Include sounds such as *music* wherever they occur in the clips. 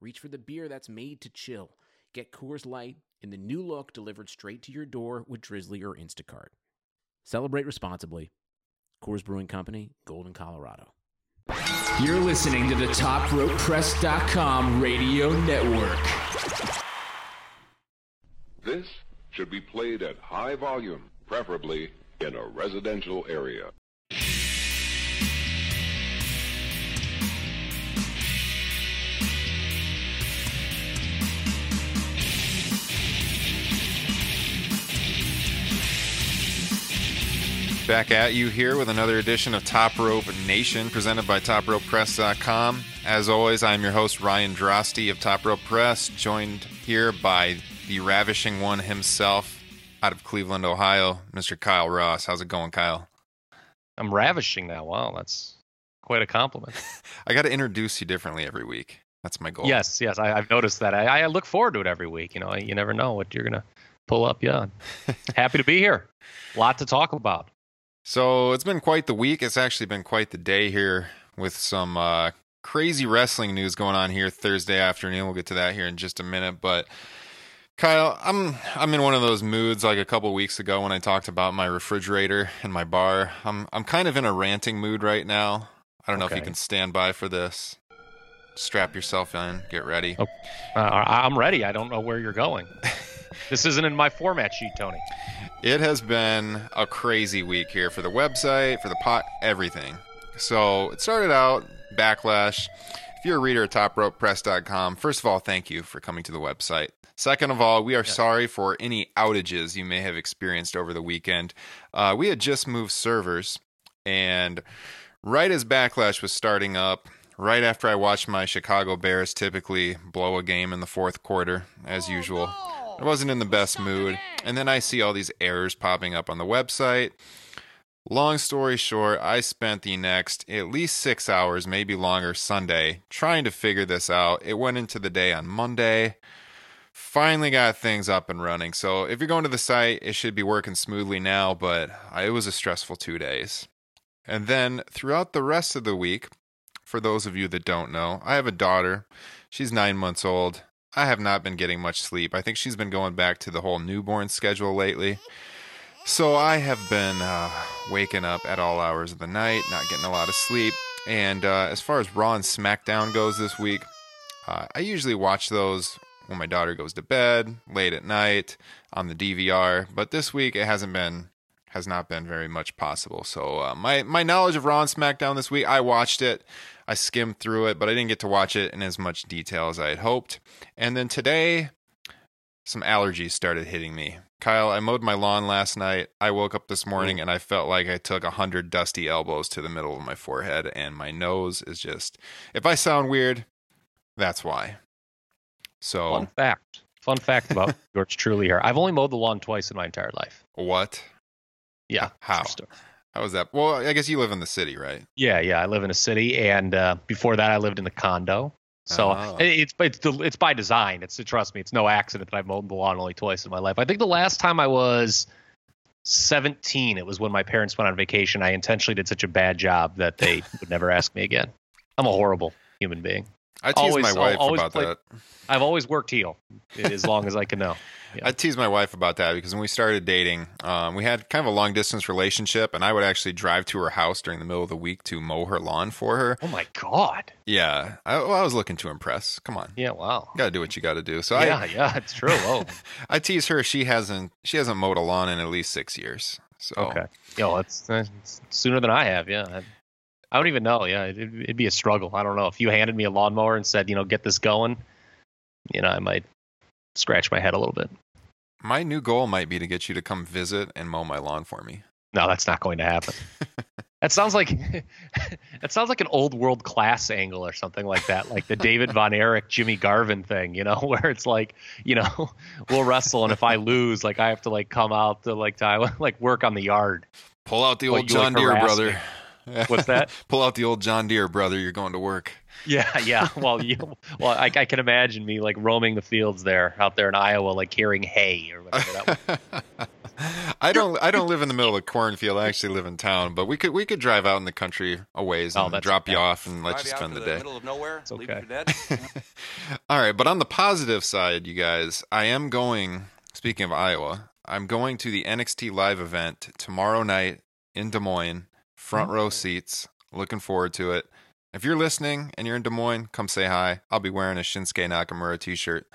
reach for the beer that's made to chill. Get Coors Light in the new look delivered straight to your door with Drizly or Instacart. Celebrate responsibly. Coors Brewing Company, Golden, Colorado. You're listening to the TopRopePress.com radio network. This should be played at high volume, preferably in a residential area. Back at you here with another edition of Top Rope Nation presented by TopRopePress.com. As always, I'm your host, Ryan Drosty of Top Rope Press, joined here by the ravishing one himself out of Cleveland, Ohio, Mr. Kyle Ross. How's it going, Kyle? I'm ravishing now. Wow, that's quite a compliment. *laughs* I got to introduce you differently every week. That's my goal. yes, yes, I, I've noticed that. I, I look forward to it every week. You know, you never know what you're gonna pull up. Yeah, *laughs* happy to be here. A lot to talk about. So it's been quite the week. It's actually been quite the day here with some uh, crazy wrestling news going on here Thursday afternoon. We'll get to that here in just a minute. But Kyle, I'm I'm in one of those moods like a couple weeks ago when I talked about my refrigerator and my bar. I'm I'm kind of in a ranting mood right now. I don't know if you can stand by for this. Strap yourself in. Get ready. Oh. Uh, I'm ready. I don't know where you're going. *laughs* this isn't in my format sheet, Tony. It has been a crazy week here for the website, for the pot, everything. So it started out backlash. If you're a reader at topropepress.com, first of all, thank you for coming to the website. Second of all, we are sorry for any outages you may have experienced over the weekend. Uh, we had just moved servers, and right as backlash was starting up, right after I watched my Chicago Bears typically blow a game in the fourth quarter, as usual. I wasn't in the best mood. And then I see all these errors popping up on the website. Long story short, I spent the next at least six hours, maybe longer, Sunday trying to figure this out. It went into the day on Monday. Finally got things up and running. So if you're going to the site, it should be working smoothly now, but it was a stressful two days. And then throughout the rest of the week, for those of you that don't know, I have a daughter. She's nine months old. I have not been getting much sleep. I think she's been going back to the whole newborn schedule lately. So I have been uh, waking up at all hours of the night, not getting a lot of sleep. And uh, as far as Raw and SmackDown goes this week, uh, I usually watch those when my daughter goes to bed, late at night, on the DVR. But this week it hasn't been, has not been very much possible. So uh, my my knowledge of Raw and SmackDown this week, I watched it. I skimmed through it, but I didn't get to watch it in as much detail as I had hoped. And then today, some allergies started hitting me. Kyle, I mowed my lawn last night. I woke up this morning and I felt like I took a hundred dusty elbows to the middle of my forehead, and my nose is just. If I sound weird, that's why. So Fun fact. Fun fact about *laughs* George Truly here. I've only mowed the lawn twice in my entire life. what? Yeah. How? How was that? Well, I guess you live in the city, right? Yeah, yeah. I live in a city, and uh, before that, I lived in a condo. So Oh. it's it's it's by design. It's trust me, it's no accident that I've mowed the lawn only twice in my life. I think the last time I was 17, it was when my parents went on vacation. I intentionally did such a bad job that they would never ask me again. I'm a horrible human being. I tease Always- my wife about play- that. I've always worked heel as long as I can know. *laughs* Yeah. I tease my wife about that because when we started dating, um, we had kind of a long distance relationship, and I would actually drive to her house during the middle of the week to mow her lawn for her. Oh my god. Yeah, I, well, I was looking to impress. Come on, Yeah. Wow. got to do what you got to do. So I yeah. Yeah. It's true. *laughs* Oh. I, I tease her. She hasn't she hasn't mowed a lawn in at least six years. So Okay. Yo, that's, that's sooner than I have. Yeah. I, don't even know. Yeah, it'd, it'd be a struggle. I don't know if you handed me a lawnmower and said, you know, get this going. You know, I might scratch my head a little bit. my new goal might be to get you to come visit and mow my lawn for me. No, that's not going to happen. *laughs* That sounds like *laughs* that sounds like an old world class angle or something like that, like the David Von Erich, Jimmy Garvin thing, you know, *laughs* where it's like, you know, we'll wrestle, and if I lose, like I have to like come out to like to, like work on the yard. Pull out the old you, like, John Deere, brother. *laughs* What's that? Pull out the old John Deere, brother. You're going to work. Yeah, *laughs* yeah. Well, you, well, I, I can imagine me like roaming the fields there, out there in Iowa, like carrying hay or whatever. That was. *laughs* I don't. I don't live in the middle of a cornfield. I actually live in town, but we could we could drive out in the country a ways Oh, and that's drop you off and let Drive you spend the the day. middle of nowhere. It's okay. it dead. All right, but on the positive side, you guys, I am going. Speaking of Iowa, I'm going to the NXT live event tomorrow night in Des Moines. Front row seats. Looking forward to it. If you're listening and you're in Des Moines, come say hi. I'll be wearing a Shinsuke Nakamura t-shirt.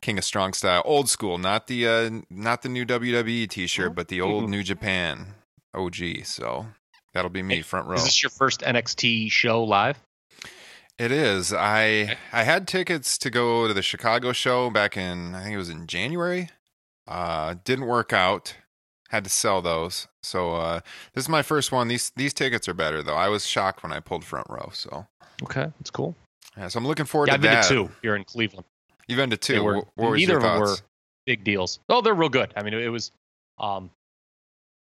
King of Strong Style, old school, not the uh, not the new WWE t-shirt, but the old New Japan OG. So that'll be me, front row. Is this your first NXT show live? It is. I I had tickets to go to the Chicago show back in I think it was in January. Uh didn't work out. Had to sell those. So uh this is my first one. These these tickets are better though. I was shocked when I pulled front row. So Okay, that's cool. yeah, so I'm looking forward Yeah, to I've been to two. You're in Cleveland. You've been to They two. were- what was neither of them were big deals. Oh, they're real good. I mean, it was, um,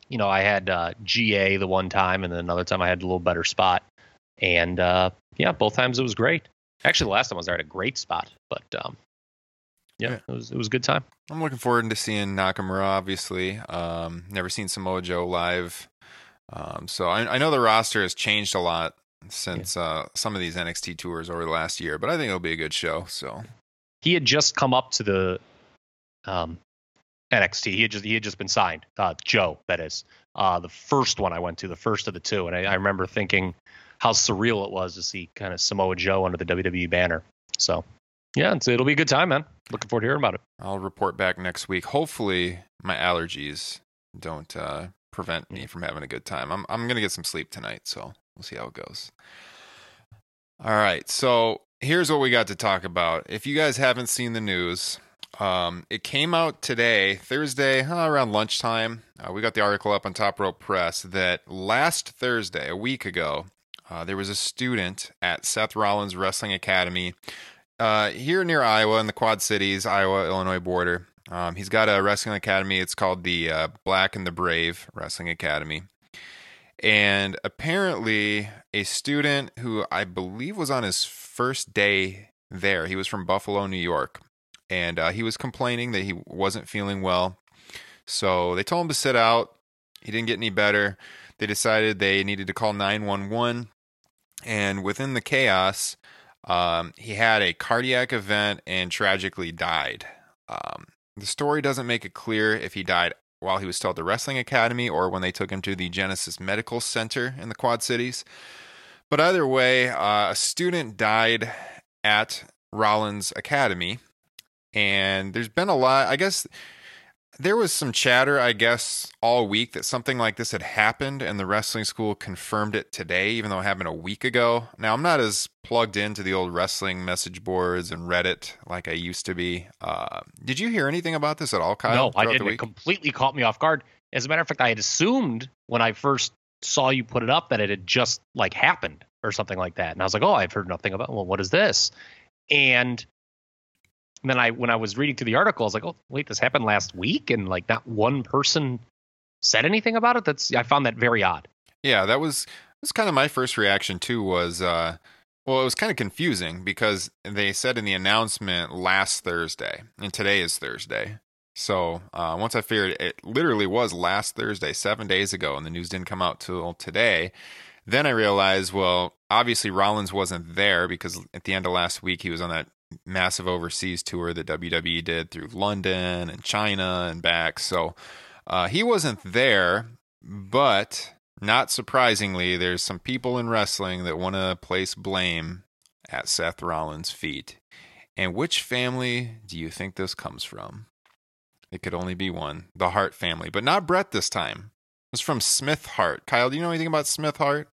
you know, I had uh, GA the one time, and then another time I had a little better spot, and uh, yeah, both times it was great. Actually, the last time I was there at a great spot, but um, yeah, Yeah. it was it was a good time. I'm looking forward to seeing Nakamura. Obviously, um, never seen Samoa Joe live, um, so I, I know the roster has changed a lot since uh, some of these NXT tours over the last year. But I think it'll be a good show. So He had just come up to the um, NXT. He had just he had just been signed. Uh, Joe, that is, uh, the first one I went to, the first of the two, and I, I remember thinking how surreal it was to see kind of Samoa Joe under the WWE banner. So, yeah, it's, it'll be a good time, man. Looking forward to hearing about it. I'll report back next week. Hopefully, my allergies don't uh, prevent me from having a good time. I'm I'm gonna get some sleep tonight, so we'll see how it goes. All right, so here's what we got to talk about. If you guys haven't seen the news, um, it came out today, Thursday, uh, around lunchtime. Uh, we got the article up on Top Rope Press that last Thursday, a week ago, uh, there was a student at Seth Rollins Wrestling Academy uh, here near Iowa in the Quad Cities, Iowa Illinois border. Um, he's got a wrestling academy. It's called the uh, Black and the Brave Wrestling Academy. And apparently, a student who I believe was on his first day there, he was from Buffalo, New York, and uh, he was complaining that he wasn't feeling well. So they told him to sit out. He didn't get any better. They decided they needed to call 911. And within the chaos, um, he had a cardiac event and tragically died. Um, the story doesn't make it clear if he died while he was still at the wrestling academy or when they took him to the Genesis Medical Center in the Quad Cities. But either way, uh, a student died at Rollins Academy, and there's been a lot. I guess there was some chatter, I guess, all week that something like this had happened, and the wrestling school confirmed it today, even though it happened a week ago. Now, I'm not as plugged into the old wrestling message boards and Reddit like I used to be. Uh, did you hear anything about this at all, Kyle? no, I didn't. It completely caught me off guard. As a matter of fact, I had assumed when I first saw you put it up that it had just like happened or something like that, and I was like, oh, I've heard nothing about. Well, what is this? And then I, when I was reading through the article, I was like, oh, wait, this happened last week, and like not one person said anything about it. That's I found that very odd. Yeah, that was that's kind of my first reaction too. Was uh, well, it was kind of confusing because they said in the announcement last Thursday, and today is Thursday. So uh, once I figured it literally was last Thursday, seven days ago, and the news didn't come out till today. Then I realized, well, obviously Rollins wasn't there because at the end of last week he was on that massive overseas tour that WWE did through London and China and back. So uh, he wasn't there, but not surprisingly, there's some people in wrestling that want to place blame at Seth Rollins' feet. And which family do you think this comes from? It could only be one the Hart family, but not Bret this time. It's from Smith Hart. Kyle, do you know anything about Smith Hart?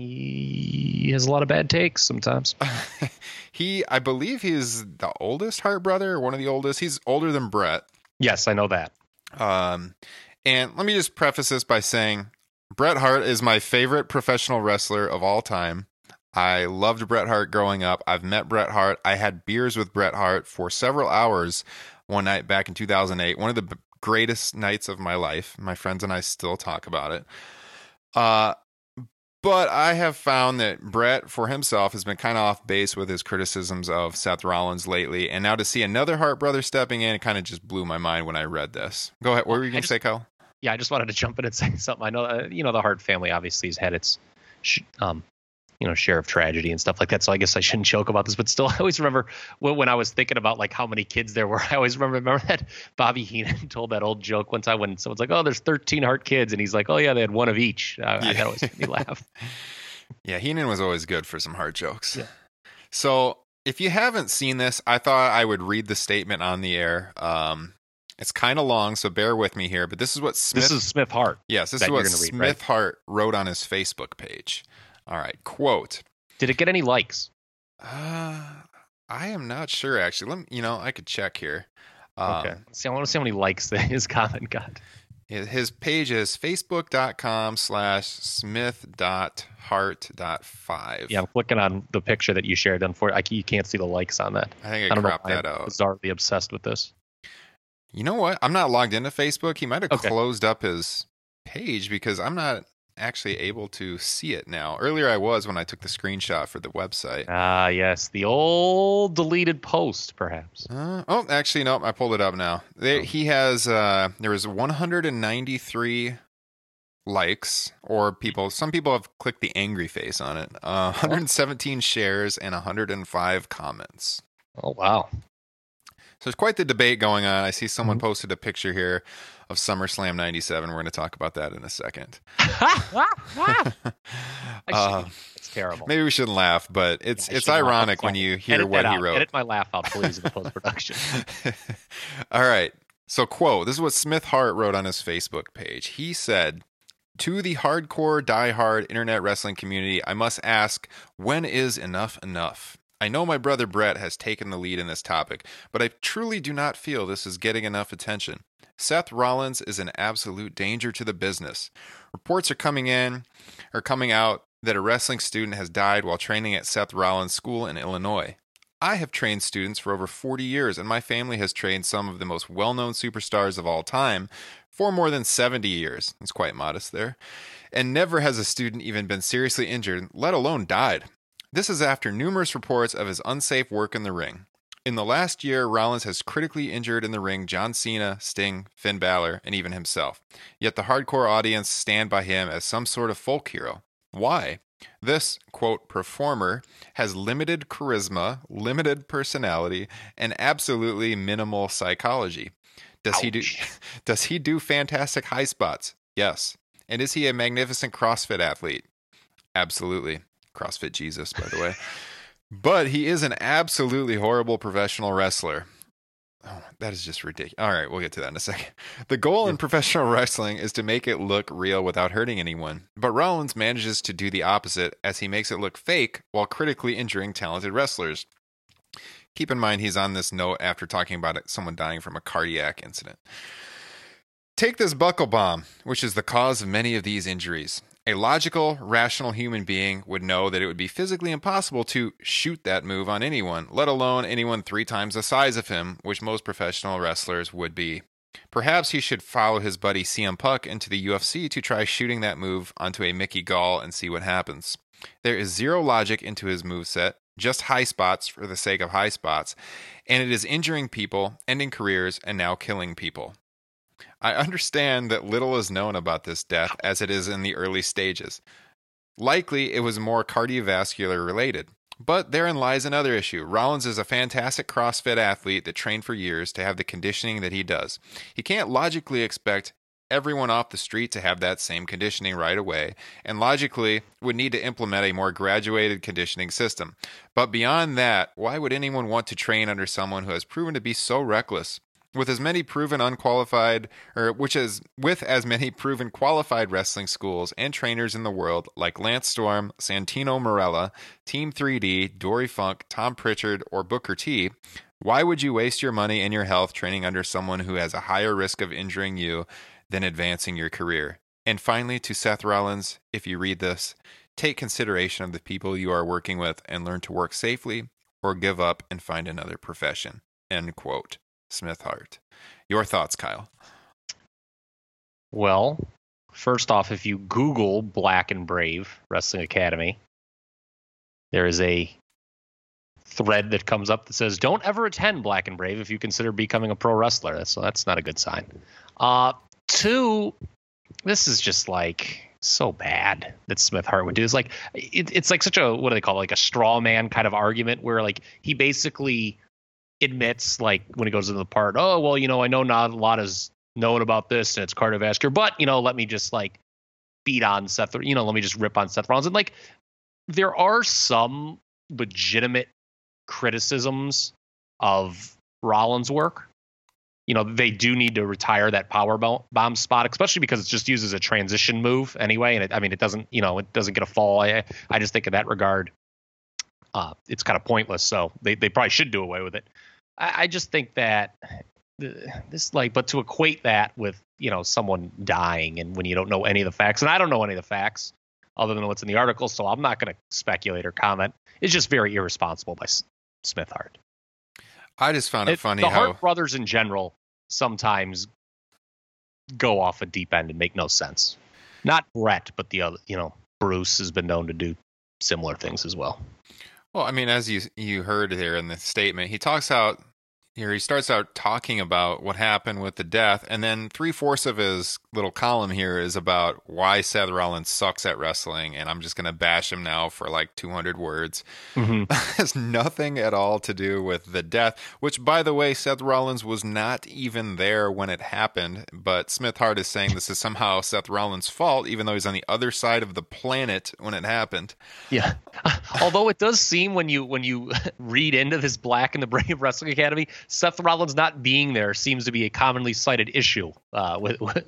He has a lot of bad takes sometimes. *laughs* he, I believe, he's the oldest Hart brother, one of the oldest. He's older than Bret. Yes, I know that. Um, and let me just preface this by saying Bret Hart is my favorite professional wrestler of all time. I loved Bret Hart growing up. I've met Bret Hart. I had beers with Bret Hart for several hours one night back in 2008. One of the greatest nights of my life. My friends and I still talk about it. Uh, but I have found that Bret, for himself, has been kind of off base with his criticisms of Seth Rollins lately. And now to see another Hart brother stepping in, it kind of just blew my mind when I read this. Go ahead. What were you going to say, Kyle? Yeah, I just wanted to jump in and *laughs* say something. I know, uh, you know, the Hart family obviously has had its, sh- um, you know, share of tragedy and stuff like that. So I guess I shouldn't joke about this, but still, *laughs* I always remember when, when I was thinking about like how many kids there were. *laughs* I always remember remember that Bobby Heenan *laughs* told that old joke one time when someone's like, "Oh, there's 13 Hart kids," and he's like, "Oh yeah, they had one of each." I, Yeah. that always made me laugh. Yeah, Heenan was always good for some hard jokes. Yeah. So if you haven't seen this, I thought I would read the statement on the air. Um, it's kind of long, so bear with me here. But this is what Smith. This is Smith Hart. yes, this is what read, Smith right? Hart wrote on his Facebook page. All right, quote. Did it get any likes? Uh, I am not sure actually. Let me, you know, I could check here. Um, Okay. See, I want to see how many likes *laughs* that his comment got. His page is facebook.com slash smith dot hart dot five. Yeah, I'm clicking on the picture that you shared. Unfortunately, you can't see the likes on that. I think I I cropped that I'm out. bizarrely obsessed with this. You know what? I'm not logged into Facebook. He might have Okay. closed up his page because I'm not actually able to see it now. Earlier I was when I took the screenshot for the website. Ah, yes, the old deleted post, perhaps. Uh, oh, actually, no, I pulled it up now. There, Oh. He has uh, there was 193 likes, or people. Some people have clicked the angry face on it. Uh, 117 shares and 105 comments. Oh wow. So there's quite the debate going on. I see someone Mm-hmm. posted a picture here of SummerSlam 97. We're going to talk about that in a second. *laughs* *laughs* Uh, it's terrible. maybe we shouldn't laugh, but it's Yeah, it's ironic when you hear Edit what he out. wrote. Edit my laugh out, please, in the *laughs* post production. All right. So, quote this is what Smith Hart wrote on his Facebook page. He said, To the hardcore, die-hard internet wrestling community, I must ask, when is enough enough? I know my brother Bret has taken the lead in this topic, but I truly do not feel this is getting enough attention. Seth Rollins is an absolute danger to the business. Reports are coming in, are coming out that a wrestling student has died while training at Seth Rollins' school in Illinois. I have trained students for over 40 years, and my family has trained some of the most well known superstars of all time for more than 70 years. It's quite modest there. And never has a student even been seriously injured, let alone died. This is after numerous reports of his unsafe work in the ring. In the last year, Rollins has critically injured in the ring John Cena, Sting, Finn Balor, and even himself. Yet the hardcore audience stand by him as some sort of folk hero. Why? This, quote, performer has limited charisma, limited personality, and absolutely minimal psychology. Does he do *laughs* does he do fantastic high spots? Yes. And is he a magnificent CrossFit athlete? Absolutely. CrossFit Jesus, by the way. but he is an absolutely horrible professional wrestler. Oh, that is just ridiculous. All right, we'll get to that in a second. The goal in professional wrestling is to make it look real without hurting anyone. But Rollins manages to do the opposite as he makes it look fake while critically injuring talented wrestlers. Keep in mind he's on this note after talking about it, someone dying from a cardiac incident. Take this buckle bomb, which is the cause of many of these injuries. A logical, rational human being would know that it would be physically impossible to shoot that move on anyone, let alone anyone three times the size of him, which most professional wrestlers would be. Perhaps he should follow his buddy CM Punk into the UFC to try shooting that move onto a Mickey Gall and see what happens. There is zero logic into his moveset, just high spots for the sake of high spots, and it is injuring people, ending careers, and now killing people. I understand that little is known about this death as it is in the early stages. Likely, it was more cardiovascular related. But therein lies another issue. Rollins is a fantastic CrossFit athlete that trained for years to have the conditioning that he does. He can't logically expect everyone off the street to have that same conditioning right away, and logically would need to implement a more graduated conditioning system. But beyond that, why would anyone want to train under someone who has proven to be so reckless? With as many proven unqualified, or which is with as many proven qualified wrestling schools and trainers in the world, like Lance Storm, Santino Marella, Team 3D, Dory Funk, Tom Prichard, or Booker T, why would you waste your money and your health training under someone who has a higher risk of injuring you than advancing your career? And finally, to Seth Rollins, if you read this, take consideration of the people you are working with and learn to work safely or give up and find another profession. End quote. Smith Hart. Your thoughts, Kyle? Well, first off, if you Google Black and Brave Wrestling Academy, there is a thread that comes up that says, "Don't ever attend Black and Brave if you consider becoming a pro wrestler." That's so that's not a good sign. Uh, two, this is just like so bad that Smith Hart would do. It's like it, it's like such a what do they call it? like a straw man kind of argument where like he basically admits like when he goes into the part, oh well, you know, I know not a lot is known about this and it's cardiovascular, but you know, let me just like beat on Seth, you know, let me just rip on Seth Rollins. And like there are some legitimate criticisms of Rollins' work. You know, they do need to retire that power bomb spot, especially because it's just used as a transition move anyway. And it, I mean, it doesn't, you know, it doesn't get a fall. I, I just think in that regard, uh, it's kind of pointless. So they, they probably should do away with it. I, I just think that this like but to equate that with you know someone dying and when you don't know any of the facts and i don't know any of the facts other than what's in the article so i'm not going to speculate or comment. It's just very irresponsible by S- smith hart. I just found it, funny the how hart brothers in general sometimes go off a deep end and make no sense. Not bret but the other you know bruce has been known to do similar things as well Well, I mean, as you you heard there in the statement, he talks out here. He starts out talking about what happened with the death, and then three fourths of his little column here is about why Seth Rollins sucks at wrestling, and I'm just gonna bash him now for like 200 words. Mm-hmm. *laughs* It has nothing at all to do with the death. Which, by the way, Seth Rollins was not even there when it happened. But Smith Hart is saying this is somehow Seth Rollins' fault, even though he's on the other side of the planet when it happened. Yeah. *laughs* Although it does seem when you when you *laughs* read into this Black and the Brave Wrestling Academy, Seth Rollins not being there seems to be a commonly cited issue uh, with, with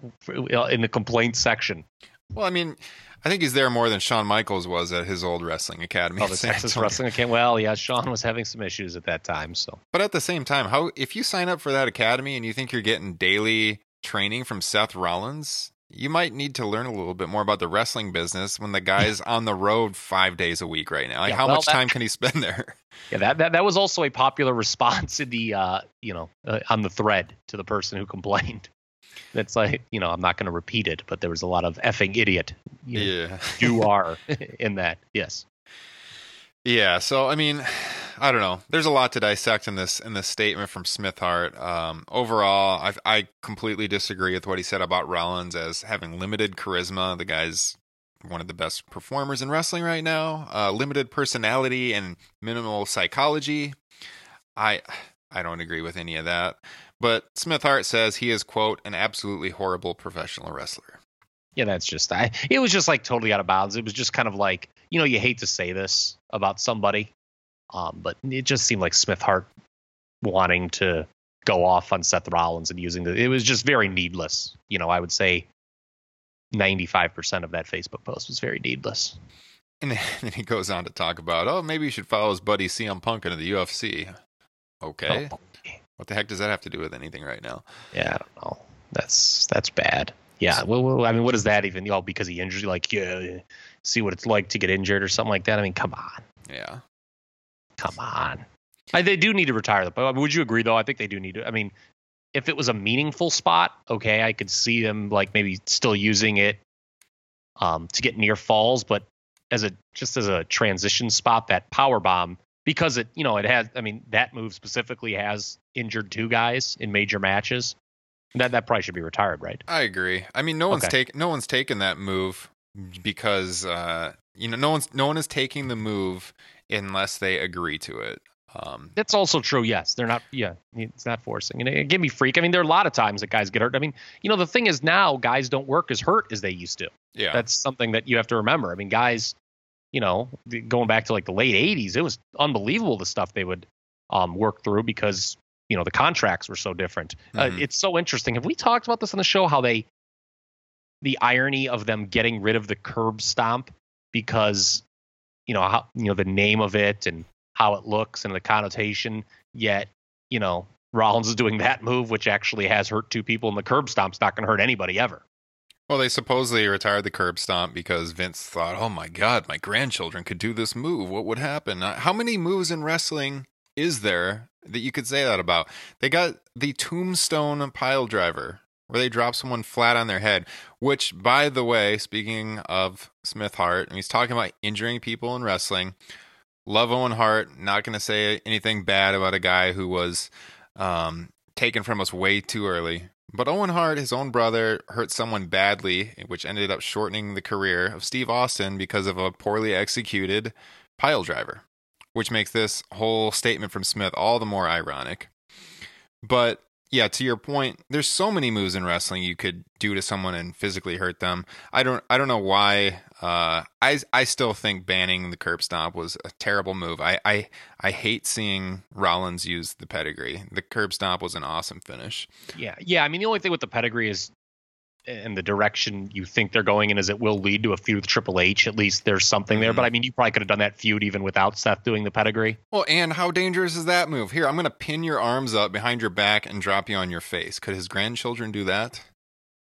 in the complaint section. Well, I mean, I think he's there more than Shawn Michaels was at his old wrestling academy. Oh, the Texas Wrestling Academy. Well, yeah, Shawn was having some issues at that time, so But at the same time, how if you sign up for that academy and you think you're getting daily training from Seth Rollins, you might need to learn a little bit more about the wrestling business when the guy's *laughs* on the road five days a week right now. Like, Yeah, how well, much that- time can he spend there? *laughs* yeah, that that, that was also a popular *laughs* response in the uh, you know uh, on the thread to the person who complained. That's like you know I'm not going to repeat it, but there was a lot of effing idiot. You, know, Yeah. you are in that. Yes. Yeah, so I mean, I don't know. There's a lot to dissect in this in this statement from Smith Hart. Um, overall, I, I completely disagree with what he said about Rollins as having limited charisma. The guy's one of the best performers in wrestling right now. Uh, limited personality and minimal psychology. I I don't agree with any of that. But Smith Hart says he is quote an absolutely horrible professional wrestler. Yeah, that's just I. It was just like totally out of bounds. It was just kind of like you know you hate to say this about somebody, um, but it just seemed like Smith Hart wanting to go off on Seth Rollins and using the. It was just very needless. You know, I would say ninety five percent of that Facebook post was very needless. And *laughs* then he goes on to talk about, oh, maybe you should follow his buddy CM Punk into the UFC. Okay. Oh, What the heck does that have to do with anything right now? yeah, I don't know. That's that's bad. Yeah. Well, well, I mean, what does that even? Oh, because he injured? Like, yeah, see what it's like to get injured or something like that. I mean, come on. Yeah. Come on. I, they do need to retire the. I mean, would you agree though? I think they do need to. I mean, if it was a meaningful spot, okay, I could see them like maybe still using it um, to get near falls, but as a just as a transition spot, that power bomb because it you know it has. I mean, that move specifically has injured two guys in major matches. That that probably should be retired, right? I agree. I mean, no one's Okay. take no one's taken that move because uh, you know no one's no one is taking the move unless they agree to it. Um, That's also true. Yes, they're not. Yeah, it's not forcing. And it, give me freak. I mean, there are a lot of times that guys get hurt. I mean, you know, the thing is now guys don't work as hurt as they used to. yeah. That's something that you have to remember. I mean, guys, you know, going back to like the late '80s, it was unbelievable the stuff they would um, work through because you know the contracts were so different. Uh, Mhm. it's so interesting. Have we talked about this on the show? How they, the irony of them getting rid of the curb stomp because, you know, how you know the name of it and how it looks and the connotation. Yet, you know, Rollins is doing that move, which actually has hurt two people, and the curb stomp's not going to hurt anybody ever. Well, they supposedly retired the curb stomp because Vince thought, "Oh my God, my grandchildren could do this move. What would happen?" Uh, How many moves in wrestling is there that you could say that about? They got the tombstone pile driver, where they drop someone flat on their head. Which, by the way, speaking of Smith Hart, and he's talking about injuring people in wrestling. Love Owen Hart. Not going to say anything bad about a guy who was um, taken from us way too early. But Owen Hart, his own brother, hurt someone badly, which ended up shortening the career of Steve Austin because of a poorly executed pile driver, which makes this whole statement from Smith all the more ironic. But yeah, to your point, there's so many moves in wrestling you could do to someone and physically hurt them. I don't I don't know why uh, I I still think banning the curb stomp was a terrible move. I, I I hate seeing Rollins use the pedigree. The curb stomp was an awesome finish. Yeah, yeah. I mean, the only thing with the pedigree is, and the direction you think they're going in is it will lead to a feud with Triple H. At least there's something there. Mhm. But I mean, you probably could have done that feud even without Seth doing the pedigree. Well, and how dangerous is that move? Here, I'm going to pin your arms up behind your back and drop you on your face. Could his grandchildren do that?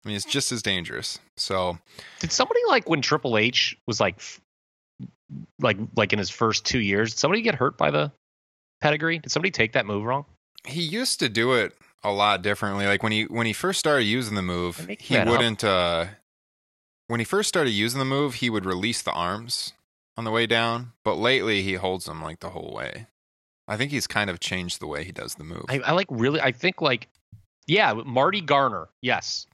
I mean, it's just as dangerous. So, Did somebody like when Triple H was like, like like in his first two years? Did somebody get hurt by the pedigree? Did somebody take that move wrong? he used to do it a lot differently. Like when he when he first started using the move, he wouldn't uh when he first started using the move, he would release the arms on the way down, but lately he holds them like the whole way. I think he's kind of changed the way he does the move. I, I like really. I think like, yeah, Marty Garner. Yes,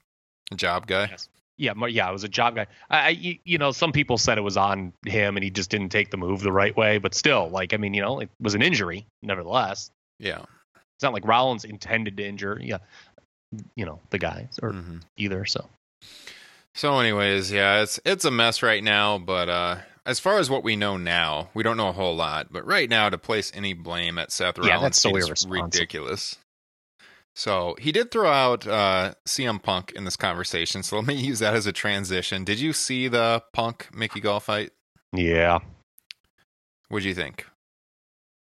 Job guy. Yes. Yeah, yeah, it was a job guy. I, I, you know, some people said it was on him and he just didn't take the move the right way, but still, like, I mean, you know, it was an injury, nevertheless. Yeah. It's not like Rollins intended to injure, yeah, you know, the guy or Mhm. either. So So, anyways, yeah, it's it's a mess right now. But uh, as far as what we know now, we don't know a whole lot. But right now, to place any blame at Seth Yeah, Rollins that's so is ridiculous. So he did throw out uh, CM Punk in this conversation. So *laughs* let me use that as a transition. Did you see the Punk Mickey Gall fight? yeah, What'd you think?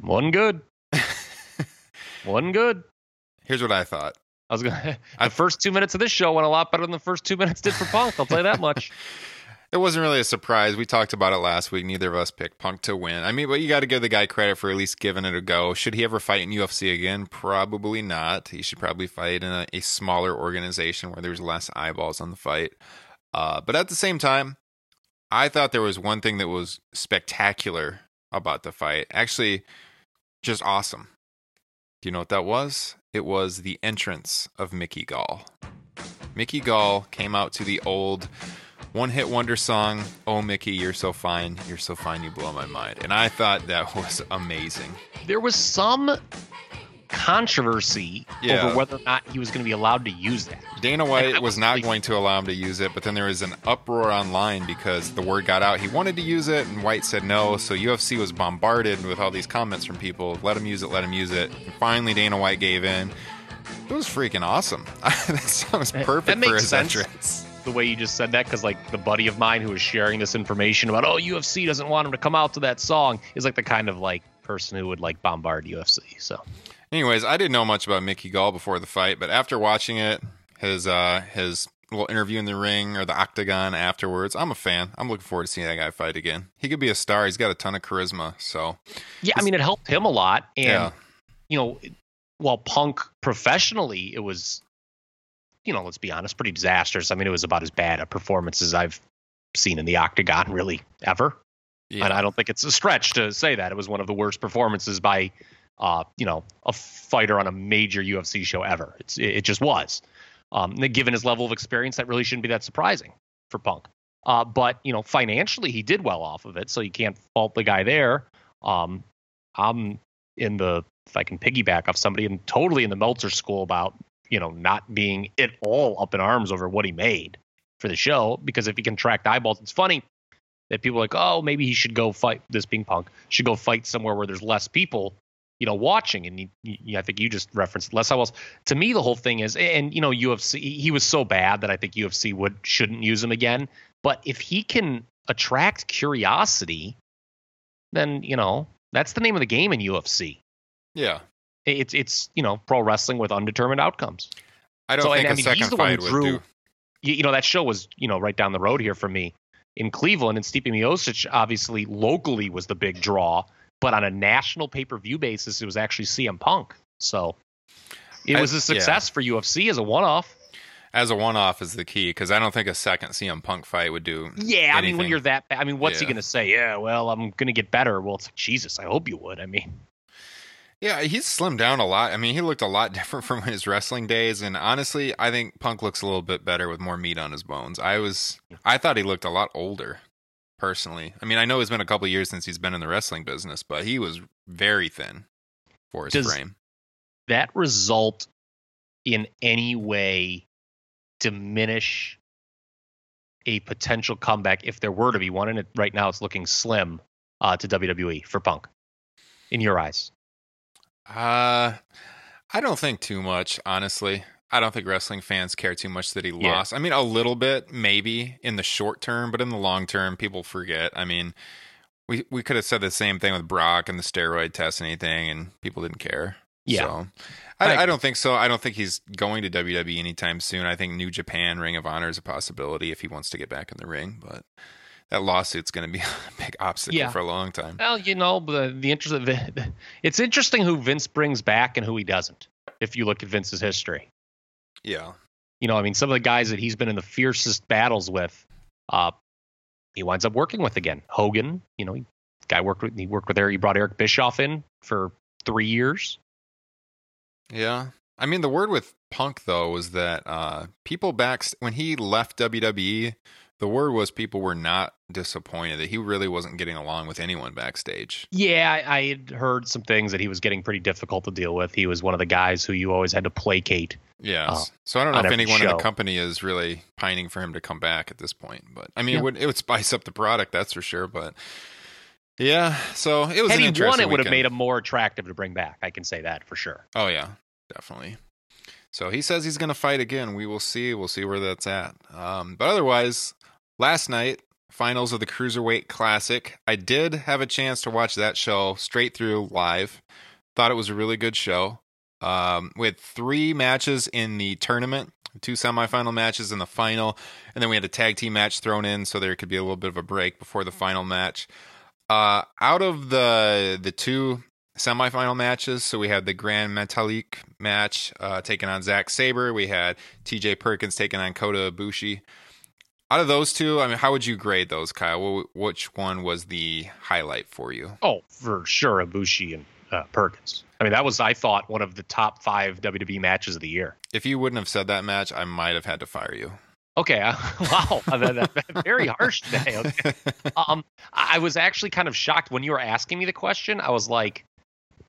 wasn't good. *laughs* wasn't good. Here's what I thought. I was gonna. *laughs* I- the first two minutes of this show went a lot better than the first two minutes did for Punk. I'll tell you that much. *laughs* It wasn't really a surprise. We talked about it last week. Neither of us picked Punk to win. I mean, but you got to give the guy credit for at least giving it a go. Should he ever fight in UFC again? Probably not. He should probably fight in a, a smaller organization where there's less eyeballs on the fight. Uh, but at the same time, I thought there was one thing that was spectacular about the fight. Actually, just awesome. Do you know what that was? It was the entrance of Mickey Gall. Mickey Gall came out to the old one hit wonder song, Oh Mickey, You're So Fine, You're So Fine, You Blow My Mind. And I thought that *laughs* was amazing. There was some controversy Yeah. over whether or not he was going to be allowed to use that. Dana White was not going to allow him to use it, but then there was an uproar online because the word got out he wanted to use it, and White said no. So UFC was bombarded with all these comments from people let him use it, let him use it. And finally, Dana White gave in. It was freaking awesome. *laughs* that song was That perfect for his sense. entrance. the way you just said that because like the buddy of mine who was sharing this information about oh UFC doesn't want him to come out to that song is like the kind of like person who would like bombard UFC. So Anyways, I didn't know much about Mickey Gall before the fight, but after watching it, his uh his little interview in the ring or the octagon afterwards, I'm a fan. I'm looking forward to seeing that guy fight again. He could be a star. He's got a ton of charisma. So yeah, I mean it helped him a lot, and yeah, you know while Punk professionally it was you know let's be honest pretty disastrous. I mean it was about as bad a performance as I've seen in the octagon really ever. yeah. And I don't think it's a stretch to say that it was one of the worst performances by, uh, you know, a fighter on a major UFC show ever. It's it, just was. Um, given his level of experience, that really shouldn't be that surprising for Punk. Uh, but you know, financially, he did well off of it, so you can't fault the guy there. Um, I'm in the if I can piggyback off somebody, and totally in the Meltzer school about you know not being at all up in arms over what he made for the show because if he can track eyeballs, it's funny that people are like, oh, maybe he should go fight. This being Punk should go fight somewhere where there's less people, you know, watching. And you, you, I think you just referenced less eyeballs. To me, the whole thing is, and you know, UFC. He was so bad that I think UFC would shouldn't use him again. But if he can attract curiosity, then you know that's the name of the game in UFC. yeah. It's it's you know pro wrestling with undetermined outcomes. I don't So, think and, I mean, second he's the one fight who would drew- do. you, you know that show was you know right down the road here for me in Cleveland, and Stipe Miocic obviously locally was the big draw, but on a national pay per view basis, it was actually CM Punk. So it I- was a success for UFC as a one off. As a one-off is the key because I don't think a second CM Punk fight would do. Yeah, I mean when you're that, I mean, what's he gonna say? Yeah, well, I'm gonna get better. Well, it's like Jesus. I hope you would. I mean, Yeah, he's slimmed down a lot. I mean, he looked a lot *laughs* different from his wrestling days, and honestly, I think Punk looks a little bit better with more meat on his bones. I was, I thought he looked a lot older, personally. I mean, I know it's been a couple years since he's been in the wrestling business, but he was very thin for his Does- frame. that result in any way diminish a potential comeback if there were to be one? And it, right now, it's looking slim uh, to WWE for Punk. In your eyes, Uh, I don't think too much, honestly. I don't think wrestling fans care too much that he Yeah. lost. I mean, a little bit, maybe in the short term, but in the long term, people forget. I mean, we we could have said the same thing with Brock and the steroid test and anything, and people didn't care. Yeah. So, I I, I don't think so. I don't think he's going to WWE anytime soon. I think New Japan Ring of Honor is a possibility if he wants to get back in the ring, but that lawsuit's going to be *laughs* a big obstacle Yeah. for a long time. well, you know, the the interest of the, the- it's interesting who Vince brings back and who he doesn't. If you look at Vince's history, Yeah. you know, I mean, some of the guys that he's been in the fiercest battles with, uh, he winds up working with again. Hogan, you know, he, guy worked with he worked with Eric. He brought Eric Bischoff in for three years. Yeah. I mean, the word with Punk though was that uh, people back when he left WWE, the word was people were not disappointed that he really wasn't getting along with anyone backstage. Yeah, I, I had heard some things that he was getting pretty difficult to deal with. He was one of the guys who you always had to placate. Yeah. Oh, so I don't know if anyone in the company is really pining for him to come back at this point, but I mean, Yeah. it would it would spice up the product, that's for sure. But yeah, so it was Had he won, it would have made him more attractive to bring back. I can say that for sure. Oh yeah, definitely. So he says he's going to fight again. We will see. We'll see where that's at. Um, but otherwise, last night finals of the cruiserweight classic. I did have a chance to watch that show straight through live. Thought it was a really good show. Um, we had three matches in the tournament, two semifinal matches in the final, and then we had a tag team match thrown in, so there could be a little bit of a break before the final match. Uh, out of the the two semifinal matches. So we had the Grand Metalik match uh, taking on Zack Sabre. We had T.J. Perkins taking on Kota Ibushi. Out of those two, I mean, how would you grade those, Kyle? Which one was the highlight for you? Oh, for sure, Ibushi and uh, Perkins. I mean, that was I thought one of the top five WWE matches of the year. If you wouldn't have said that match, I might have had to fire you. Okay, uh, *laughs* wow, *laughs* that- that- very harsh today. Okay. *laughs* Um, I I was actually kind of shocked when you were asking me the question. I was like,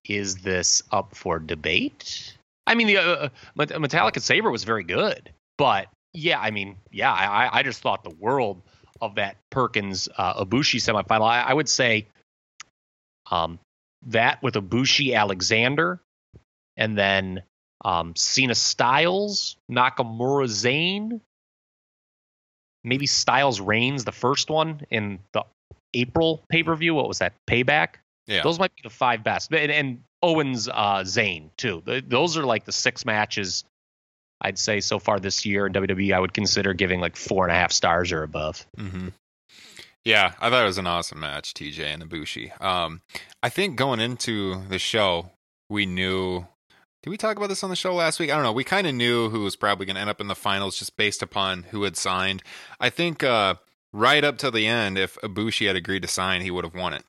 "Is this up for debate?" I mean, the uh, uh, Metalik Sabre was very good, but yeah, I mean, yeah, I, I- just thought the world of that Perkins uh, Ibushi semifinal. I, I would say, um, that with Ibushi Alexander, and then um, Cena Styles, Nakamura Zayn, maybe Styles Reigns, the first one in the April pay per view. What was that? Payback. Yeah. Those might be the five best, and, and Owens uh, Zayn too. Th- Those are like the six matches I'd say so far this year in WWE. I would consider giving like four and a half stars or above. hmm Yeah, I thought it was an awesome match, TJ and Ibushi. Um, I think going into the show, we knew. Did we talk about this on the show last week? I don't know. We kind of knew who was probably going to end up in the finals just based upon who had signed. I think uh, right up to the end, if Ibushi had agreed to sign, he would have won it.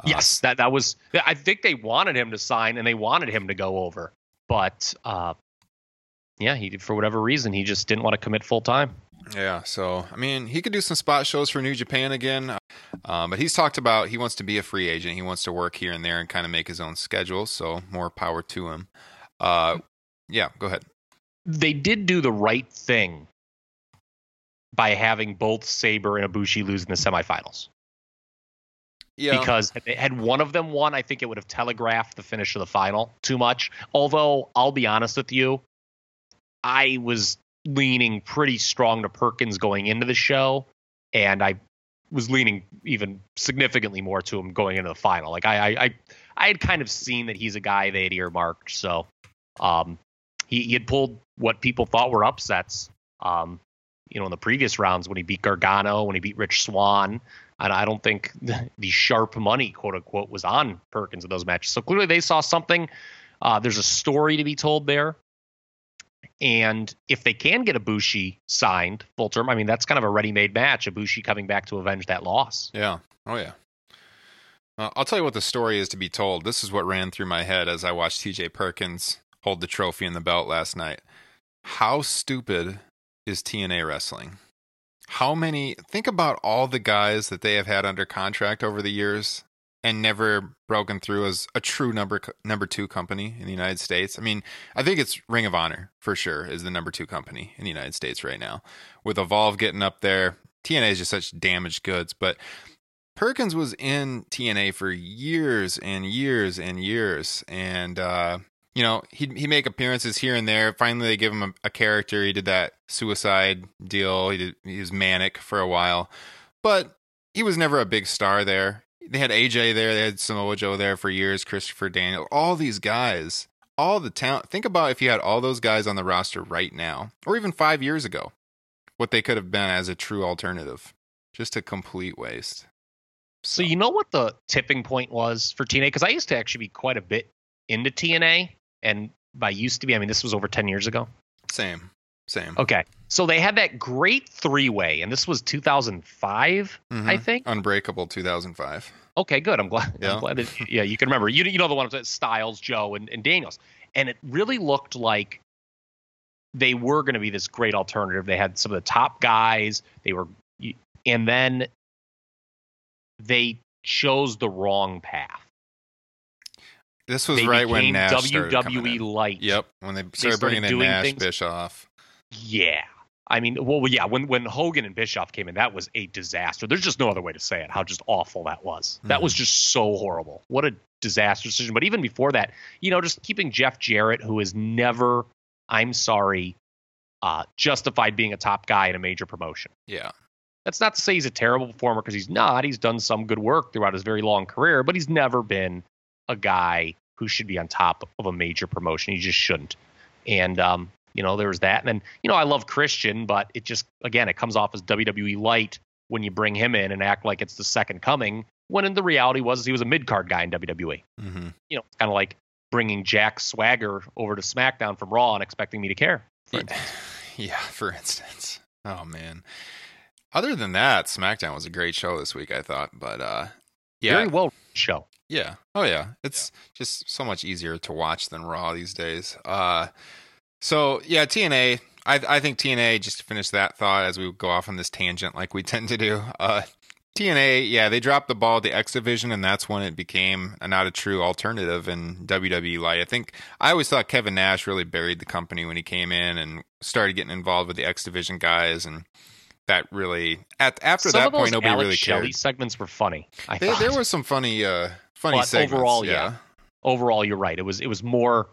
Uh, yes, that that was. I think they wanted him to sign and they wanted him to go over, but uh, yeah, he for whatever reason he just didn't want to commit full time. Yeah, so I mean, he could do some spot shows for New Japan again, um, but he's talked about he wants to be a free agent. He wants to work here and there and kind of make his own schedule. So more power to him. Uh, yeah, go ahead. They did do the right thing by having both Sabre and Ibushi lose in the semifinals. Yeah, because had, they- had one of them won, I think it would have telegraphed the finish of the final too much. Although I'll be honest with you, I was leaning pretty strong to Perkins going into the show, and I was leaning even significantly more to him going into the final. Like I, I, I, I had kind of seen that he's a guy they had earmarked, so um, he, he had pulled what people thought were upsets. Um, you know, in the previous rounds when he beat Gargano, when he beat Rich Swann. And I don't think *laughs* the sharp money, quote unquote, was on Perkins in those matches. So clearly they saw something. Uh, there's a story to be told there. And if they can get Ibushi signed full term, I mean, that's kind of a ready made match. Ibushi coming back to avenge that loss. Yeah. Oh, yeah. Uh, I'll tell you what the story is to be told. This is what ran through my head as I watched TJ Perkins hold the trophy and the belt last night. How stupid is TNA wrestling? How many, think about all the guys that they have had under contract over the years and never broken through as a true number number two company in the United States. I mean, I think it's Ring of Honor for sure is the number two company in the United States right now. With Evolve getting up there, TNA is just such damaged goods. But Perkins was in TNA for years and years and years, and uh, you know he he make appearances here and there. Finally, they give him a, a character. He did that suicide deal. He did he was manic for a while, but he was never a big star there they had AJ there, they had Samoa Joe there for years, Christopher Daniel, all these guys, all the talent. Think about if you had all those guys on the roster right now, or even five years ago, what they could have been as a true alternative. Just a complete waste. So, so you know what the tipping point was for TNA? Because I used to actually be quite a bit into TNA, and by used to be, I mean this was over ten years ago. Same. Same. Okay. So they had that great three way, and this was 2005, mm-hmm. I think. Unbreakable 2005. Okay, good. I'm glad. Yeah, I'm glad that, yeah you can remember. You, you know the one that Styles, Joe, and, and Daniels. And it really looked like they were going to be this great alternative. They had some of the top guys. They were, and then they chose the wrong path. This was they right when Nash WWE light. Yep, when they started, they started bringing in Nash things. Bischoff. Yeah. I mean, well, yeah, when when Hogan and Bischoff came in, that was a disaster. There's just no other way to say it. How just awful that was. Mm-hmm. That was just so horrible. What a disaster decision. But even before that, you know, just keeping Jeff Jarrett, who is never, I'm sorry, uh, justified being a top guy in a major promotion. Yeah. That's not to say he's a terrible performer because he's not. He's done some good work throughout his very long career, but he's never been a guy who should be on top of a major promotion. He just shouldn't. And um, you know, there was that. And then, you know, I love Christian, but it just, again, it comes off as WWE light when you bring him in and act like it's the second coming, when in the reality was he was a mid card guy in WWE. Mm-hmm. You know, kind of like bringing Jack Swagger over to SmackDown from Raw and expecting me to care. For *laughs* yeah, for instance. Oh, man. Other than that, SmackDown was a great show this week, I thought. But uh, yeah. Very well show. Yeah. Oh, yeah. It's yeah. just so much easier to watch than Raw these days. Uh, so yeah, TNA. I I think TNA. Just to finish that thought as we go off on this tangent, like we *laughs* tend to do. Uh, TNA, yeah, they dropped the ball at the X Division, and that's when it became a, not a true alternative in WWE light. I think I always thought Kevin Nash really buried the company when he came in and started getting involved with the X Division guys, and that really at after some that point nobody Alex really Shelley cared. segments were funny. I they, there were some funny, uh, funny but segments. Overall, yeah. yeah. Overall, you're right. It was it was more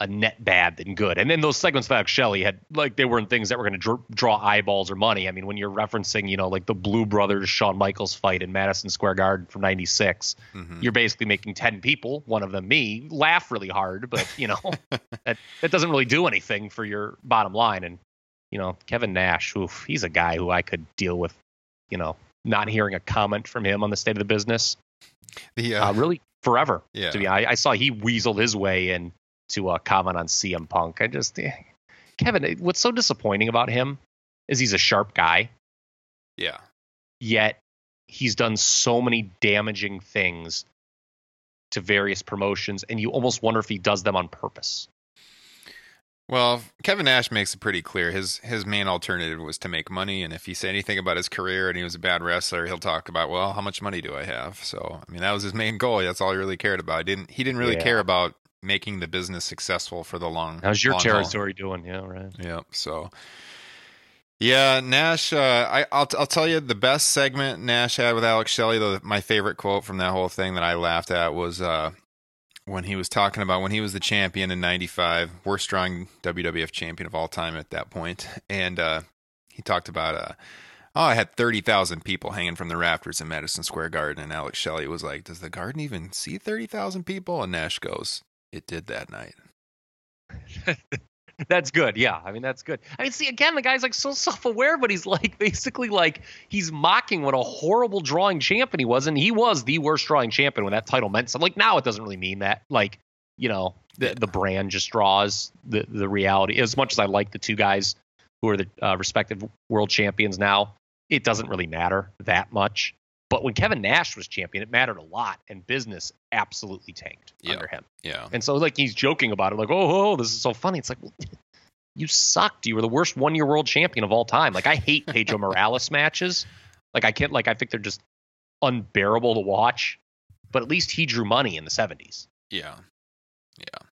a net bad than good. And then those segments with Alex Shelley had like they weren't things that were going to dr- draw eyeballs or money. I mean, when you're referencing, you know, like the Blue Brothers Shawn Michaels fight in Madison Square Garden from '96, mm-hmm. you're basically making ten people, one of them me, laugh really hard. But you know, *laughs* that that doesn't really do anything for your bottom line. And you know, Kevin Nash, oof, he's a guy who I could deal with. You know, not hearing a comment from him on the state of the business. The uh, uh, really forever. *laughs* Yeah. To be, I, I saw he weaseled his way in to uh, comment on CM Punk. I just eh, Kevin, what's so disappointing about him is he's a sharp guy. Yeah. Yet he's done so many damaging things to various promotions, and you almost wonder if he does them on purpose. Well, Kevin Nash makes it pretty clear. His his main alternative was to make money, and if he said anything about his career and he was a bad wrestler, he'll talk about, well, how much money do I have? So, I mean, that was his main goal. That's all he really cared about. He didn't he didn't really yeah. care about making the business successful for the long. How's your long territory haul. doing? Yeah, right. Yep. So, yeah, Nash. Uh, I, I'll I'll tell you the best segment Nash had with Alex Shelley. Though my favorite quote from that whole thing that I laughed at was uh, when he was talking about when he was the champion in '95, worst strong WWF champion of all time at that point, and uh, he talked about uh, oh, I had 30,000 people hanging from the rafters in Madison Square Garden. And Alex Shelley was like, Does the garden even see 30,000 people? And Nash goes, it did that night. *laughs* That's good. Yeah. I mean, that's good. I mean, see, again, the guy's like so self aware, but he's *laughs* like basically like he's mocking what a horrible drawing champion he was. And he was the worst drawing champion when that title meant something. Like now it doesn't really mean that. Like, you know, the, the brand just draws the, the reality. As much as I like the two guys who are the uh, respective world champions now, it doesn't really matter that much. But when Kevin Nash was champion, it mattered a lot, and business absolutely tanked Yeah. under him. Yeah. And so like he's joking about it, like, oh, oh this is so funny. It's like, well, you sucked. You were the worst one year world champion of all time. Like I hate Pedro *laughs* Morales matches. Like I can't like I think they're just unbearable to watch. But at least he drew money in the seventies. Yeah. Yeah.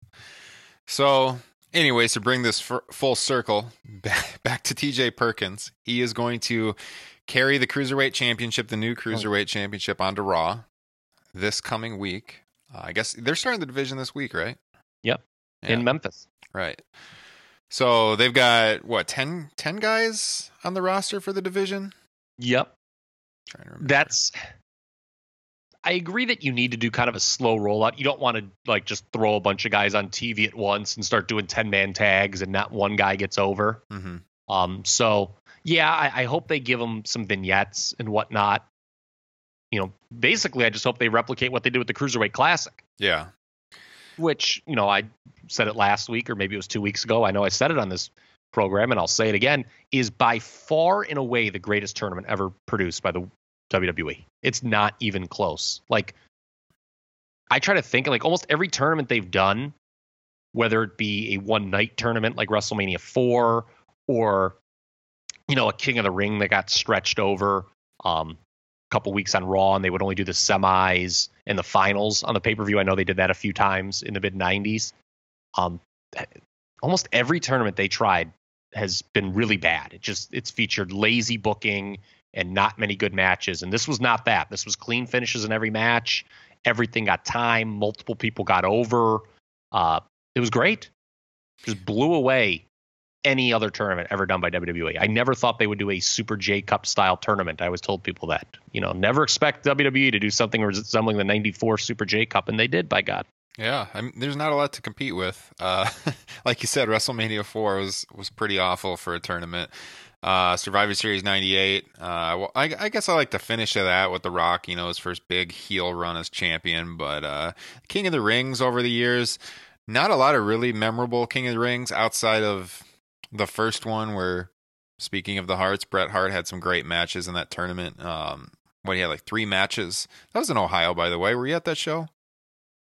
So, anyways, to bring this f- full circle back, *laughs* back to TJ Perkins, he is going to carry the Cruiserweight Championship, the new Cruiserweight Championship, onto Raw this coming week. Uh, I guess they're starting the division this week, right? Yep. Yeah, In Memphis. right. So they've got what 10, 10 guys on the roster for the division. Yep. trying to remember. That's I agree that you need to do kind of a slow rollout. You don't want to like just throw a bunch of guys on TV at once and start doing 10 man tags and not one guy gets over. Mhm. Um, so yeah, I, I hope they give them some vignettes and whatnot. You know, basically, I just hope they replicate what they did with the Cruiserweight Classic, Yeah. which you know I said it last week or maybe it was two weeks ago. I know I said it on this program, and I'll say it again: is by far and away the greatest tournament ever produced by the WWE. It's not even close. Like I try to think, like almost every tournament they've done, whether it be a one night tournament like WrestleMania four or you know a King of the Ring that got stretched over um, a couple weeks on Raw, and they would only do the semis and the finals on the pay per view. I know they did that a few times in the mid '90s. Um, almost every tournament they tried has been really bad. It just it's featured lazy booking and not many good matches. And this was not that. This was clean finishes in every match. Everything got time. Multiple people got over. Uh, it was great. Just blew away any other tournament ever done by WWE. I never thought they would do a Super J Cup style tournament. I was told people that. You know, never expect WWE to do something resembling the 94 Super J Cup, and they did, by God. Yeah, I mean, there's not a lot to compete with. Uh, *laughs* like you said, WrestleMania four was was pretty awful for a tournament. Uh, Survivor Series '98. Uh, well, I, I guess I like the finish of that with The Rock. You know, his first big heel run as champion. But uh, King of the Rings over the years, not a lot of really memorable King of the Rings outside of the first one. Where, speaking of the Harts, Bret Hart had some great matches in that tournament. Um, what he had like three matches. That was in Ohio, by the way. Were you at that show?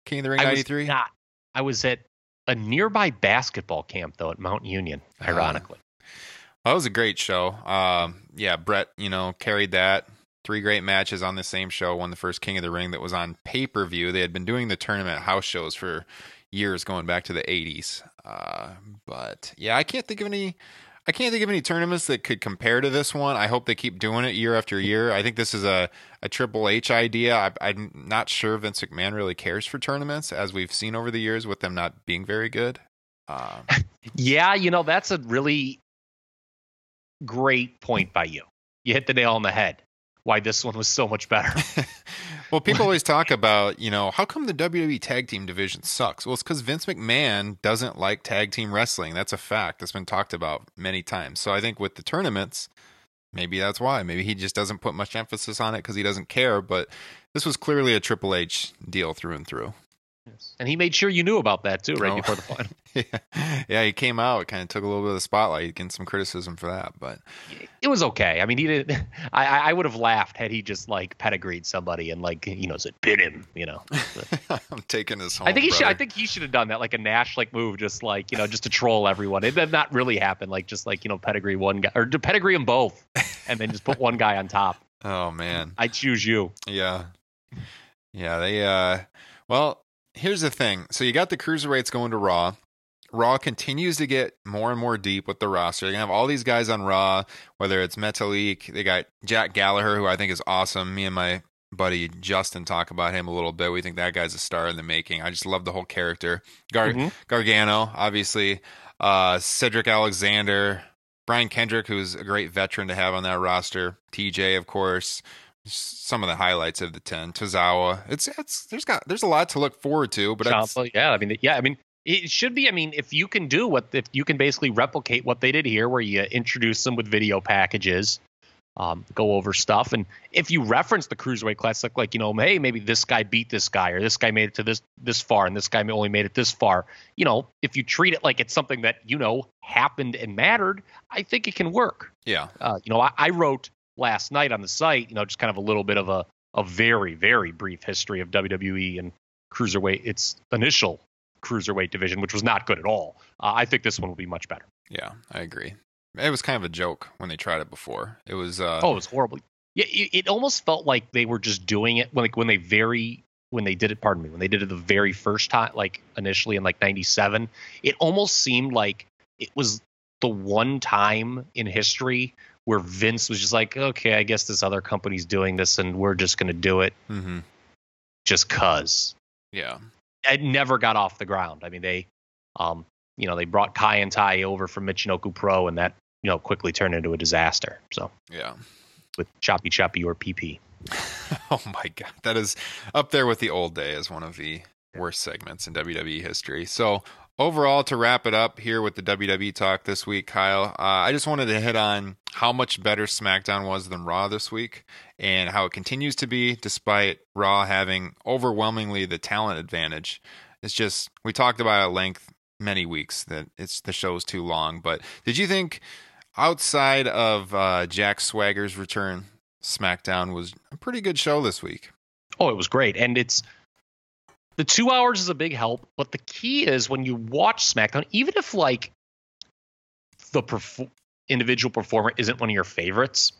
King of the Ring '93. not. I was at a nearby basketball camp though at Mount Union. Ah. Ironically, That was a great show. Um, yeah, Bret, you know, carried that. Three great matches on the same show. Won the first King of the Ring that was on pay per view. They had been doing the tournament house shows for years, going back to the '80s. Uh, but yeah, I can't think of any. I can't think of any tournaments that could compare to this one. I hope they keep doing it year after year. I think this is a, a Triple H idea. I, I'm not sure Vince McMahon really cares for tournaments, as we've seen over the years with them not being very good. Um, *laughs* yeah, you know that's a really great point by you. You hit the nail on the head. Why this one was so much better. *laughs* well, people *laughs* always talk about, you know, how come the WWE tag team division sucks? Well, it's because Vince McMahon doesn't like tag team wrestling. That's a fact that's been talked about many times. So I think with the tournaments, maybe that's why. Maybe he just doesn't put much emphasis on it because he doesn't care. But this was clearly a Triple H deal through and through. And he made sure you knew about that too, right Oh. before the final. *laughs* yeah. yeah, he came out, kind of took a little bit of the spotlight, getting some criticism for that. But It was okay. I mean, he did. *laughs* I I would have laughed had he just like pedigreed somebody and like you know said bit him. You know. *laughs* I'm taking this home. I think he should. I think he should have done that, like a Nash like move, just like you know, just to troll everyone. It did not really happen. Like just like you know, pedigree one guy or pedigree them both, and then just put one guy on top. Oh, man. I choose you. Yeah. Yeah, they uh well, here's the thing. So you got the cruiserweights going to Raw. Raw continues to get more and more deep with the roster. You're gonna have all these guys on Raw, whether it's Metalik, they got Jack Gallagher, who I think is awesome. Me and my buddy Justin talk about him a little bit. We think that guy's a star in the making. I just love the whole character. Gar- Mhm. Gargano, obviously, uh, Cedric Alexander, Brian Kendrick, who's a great veteran to have on that roster. TJ, of course. Some of the highlights of the ten. Tozawa. It's it's there's got there's a lot to look forward to, but yeah, I mean, yeah, I mean, It should be. I mean, if you can do what, if you can basically replicate what they did here, where you introduce them with video packages, um, go over stuff, and if you reference the cruiserweight classic, like you know, hey, maybe this guy beat this guy, or this guy made it to this this far, and this guy only made it this far. You know, if you treat it like it's something that you know happened and mattered, I think it can work. Yeah. Uh, you know, I, I wrote last night on the site, you know, just kind of a little bit of a a very very brief history of WWE and cruiserweight its initial cruiserweight division, which was not good at all. Uh, I think this one will be much better. Yeah, I agree. It was kind of a joke when they tried it before. It was. Uh, oh, it was horrible. Yeah, it, it almost felt like they were just doing it when like when they very when they did it. Pardon me, when they did it the very first time, like initially in like '97, it almost seemed like it was the one time in history where Vince was just like, okay, I guess this other company's doing this, and we're just going to do it mm-hmm. just cause. Yeah. it never got off the ground. I mean, they, um, you know, they brought Kaientai over from Michinoku Pro, and that you know quickly turned into a disaster. So Yeah. with Choppy Choppy Your Pee Pee. *laughs* Oh my god, that is up there with the old day as one of the worst segments in WWE history. So overall, to wrap it up here with the WWE talk this week, Kyle, uh, I just wanted to hit on how much better SmackDown was than Raw this week, and how it continues to be, despite Raw having overwhelmingly the talent advantage. It's just we talked about at length many weeks that it's the show's too long. But did you think outside of uh, Jack Swagger's return? SmackDown was a pretty good show this week. Oh, it was great, and it's the two hours is a big help. But the key is when you watch SmackDown, even if like the perf- individual performer isn't one of your favorites,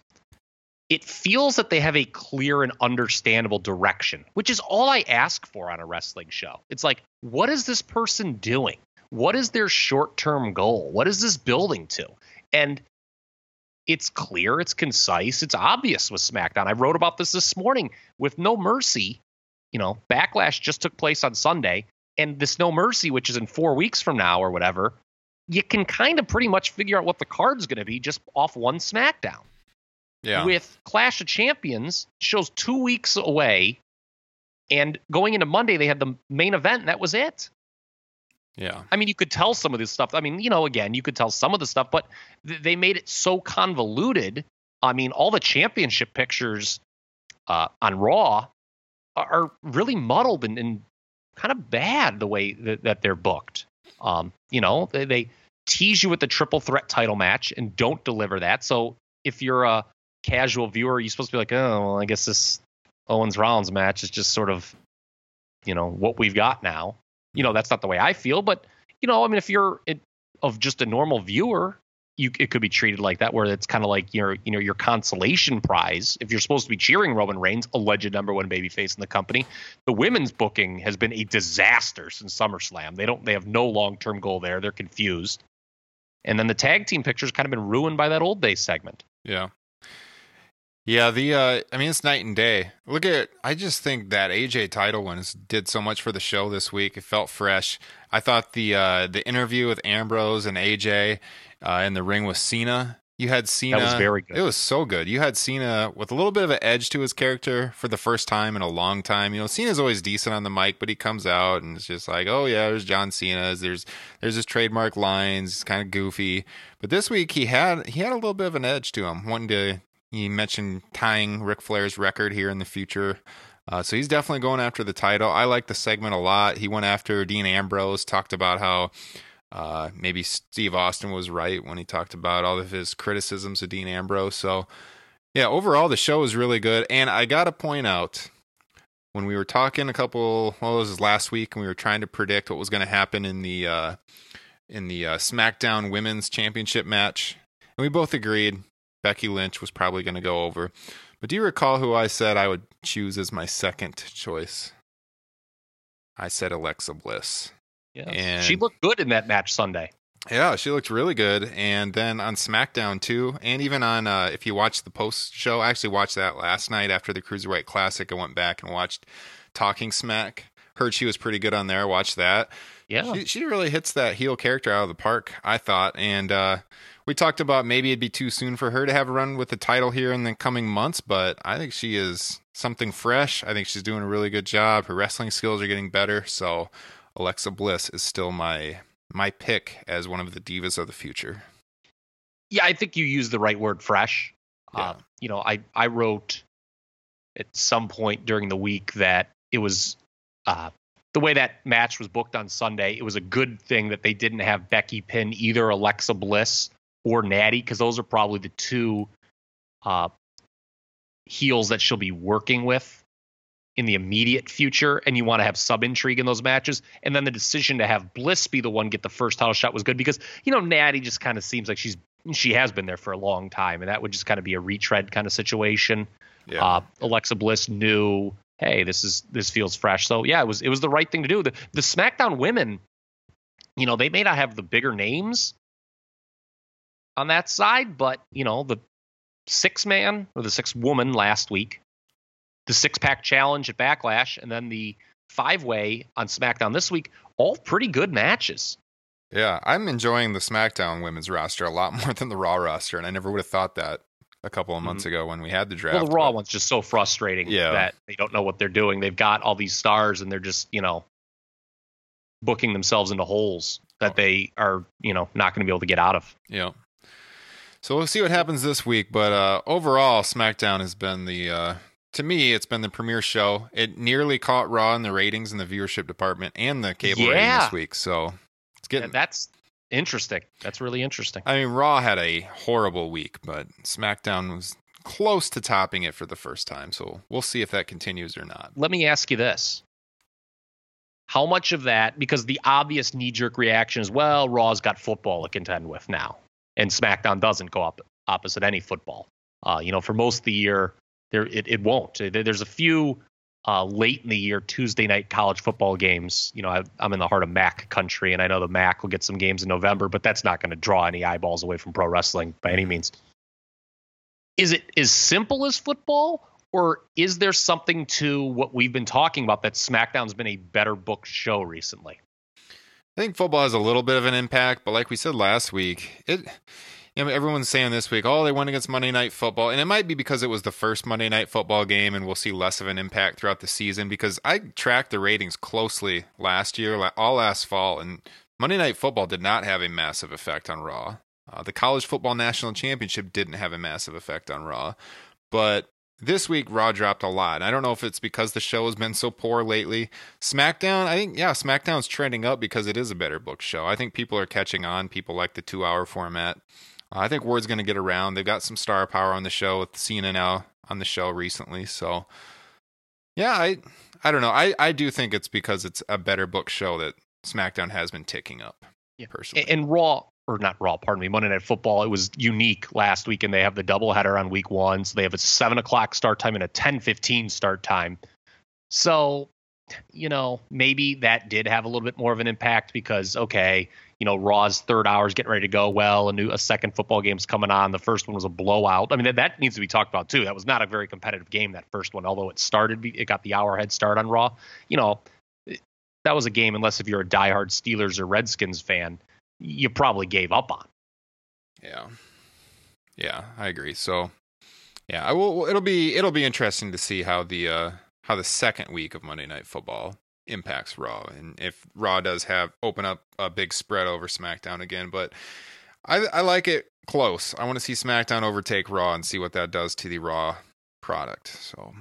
it feels that they have a clear and understandable direction, which is all I ask for on a wrestling show. It's like, what is this person doing? What is their short term goal? What is this building to? And it's clear, it's concise, it's obvious with SmackDown. I wrote about this this morning with No Mercy. You know, Backlash just took place on Sunday, and this No Mercy, which is in four weeks from now or whatever, you can kind of pretty much figure out what the card's going to be just off one SmackDown. Yeah. With Clash of Champions, shows two weeks away, and going into Monday, they had the main event, and that was it. yeah. I mean, you could tell some of this stuff. I mean, you know, again, you could tell some of the stuff, but th- they made it so convoluted. I mean, all the championship pictures uh, on Raw are, really muddled and, and kind of bad the way that, that they're booked. Um, you know, they, they tease you with the triple threat title match and don't deliver that. So if you're a casual viewer, you're supposed to be like, oh, well, I guess this Owens Rollins match is just sort of, you know, what we've got now you know that's not the way I feel, but you know, I mean, if you're it, of just a normal viewer, you it could be treated like that, where it's kind of like your you know your consolation prize. If you're supposed to be cheering Roman Reigns, alleged number one babyface in the company, the women's booking has been a disaster since SummerSlam. They don't they have no long term goal there. They're confused, and then the tag team picture's kind of been ruined by that old day segment. Yeah. Yeah, the uh I mean it's night and day. Look at I just think that AJ title is- did so much for the show this week. It felt fresh. I thought the uh the interview with Ambrose and AJ uh in the ring with Cena. You had Cena was very good. It was so good. You had Cena with a little bit of an edge to his character for the first time in a long time. You know, Cena's always decent on the mic, but he comes out and it's just like, oh yeah, there's John Cena's. There's there's his trademark lines. It's kind of goofy. But this week he had he had a little bit of an edge to him. Wanting to he mentioned tying Ric Flair's record here in the future. Uh, so he's definitely going after the title. I like the segment a lot. He went after Dean Ambrose, talked about how uh, maybe Steve Austin was right when he talked about all of his criticisms of Dean Ambrose. So, yeah, overall, the show was really good. And I got to point out, when we were talking a couple, well, it was last week, and we were trying to predict what was going to happen in the uh, in the uh, SmackDown Women's Championship match, and we both agreed Becky Lynch was probably going to go over. But do you recall who I said I would choose as my second choice? I said Alexa Bliss. Yeah, And- she looked good in that match Sunday. Yeah, she looked really good. And then on SmackDown too, and even on uh, if you watch the post show, I actually watched that last night after the Cruiserweight Classic. I went back and watched Talking Smack. Heard she was pretty good on there. Watched that. Yeah, She, she really hits that heel character out of the park, I thought. And uh, we talked about maybe it'd be too soon for her to have a run with the title here in the coming months, but I think she is something fresh. I think she's doing a really good job. Her wrestling skills are getting better. So Alexa Bliss is still my my pick as one of the divas of the future. Yeah, I think you used the right word, fresh. Yeah. Uh, you know, I I wrote at some point during the week that it was uh, the way that match was booked on Sunday. It was a good thing that they didn't have Becky pin either Alexa Bliss or Natty because those are probably the two uh, heels that she'll be working with in the immediate future, and you want to have sub intrigue in those matches. And then the decision to have Bliss be the one get the first title shot was good because you know Natty just kind of seems like she's she has been there for a long time, and that would just kind of be a retread kind of situation. Yeah. Uh, Alexa Bliss knew, hey, this is this feels fresh. So yeah, it was it was the right thing to do. The the SmackDown women, you know, they may not have the bigger names on that side, but you know, the six man or the six woman last week, the six pack challenge at Backlash, and then the five way on SmackDown this week, all pretty good matches. Yeah, I'm enjoying the SmackDown women's roster a lot *laughs* more than the Raw roster, and I never would have thought that a couple of months ago when we had the draft. Mm-hmm. Well, the Raw but- one's just so frustrating Yeah. that they don't know what they're doing. They've got all these stars and they're just, you know, booking themselves into holes that Oh. they are, you know, not going to be able to get out of. Yeah. So we'll see what happens this week, but uh, overall, SmackDown has been the uh, to me, it's been the premier show. It nearly caught Raw in the ratings in the viewership department and the cable rating this week. So it's getting. That's interesting. That's really interesting. I mean, Raw had a horrible week, but SmackDown was close to topping it for the first time. So we'll see if that continues or not. Let me ask you this. How much of that, because the obvious knee jerk reaction is, well, Raw's got football to contend with now, and SmackDown doesn't go up opposite any football. Uh, you know, for most of the year, there it, it won't. There's a few uh, late in the year Tuesday night college football games. You know, I, I'm in the heart of MAC country, and I know the MAC will get some games in November, but that's not going to draw any eyeballs away from pro wrestling by any means. Is it as simple as football, or is there something to what we've been talking about that SmackDown's been a better booked show recently? I think football has a little bit of an impact, but like we said last week, it you know everyone's saying this week, oh, they went against Monday Night Football, and it might be because it was the first Monday Night Football game, and we'll see less of an impact throughout the season. Because I tracked the ratings closely last year, all last fall, and Monday Night Football did not have a massive effect on Raw. Uh, the College Football National Championship didn't have a massive effect on Raw, but this week Raw dropped a lot. I don't know if it's because the show has been so poor lately. SmackDown, I think yeah, SmackDown's trending up because it is a better book show. I think people are catching on. People like the two hour format. Uh, I think word's going to get around. They've got some star power on the show with Cena now on the show recently. So yeah, I I don't know. I I do think it's because it's a better book show that SmackDown has been ticking up. Yeah. personally. And, and Raw, or not Raw, pardon me, Monday Night Football, it was unique last week, and they have the doubleheader on week one. So they have a 7 o'clock start time and a 10.15 start time. So, you know, maybe that did have a little bit more of an impact because, okay, you know, Raw's third hour is getting ready to go. Well, a new a second football game's coming on. The first one was a blowout. I mean, that, that needs to be talked about too. That was not a very competitive game. That first one, although it started, it got the hour head start on Raw. You know, that was a game. Unless if you're a diehard Steelers or Redskins fan, you probably gave up on. Yeah. Yeah, I agree. So, yeah, I will it'll be it'll be interesting to see how the uh how the second week of Monday Night Football impacts Raw and if Raw does have open up a big spread over SmackDown again, but I I like it close. I want to see SmackDown overtake Raw and see what that does to the Raw product. So,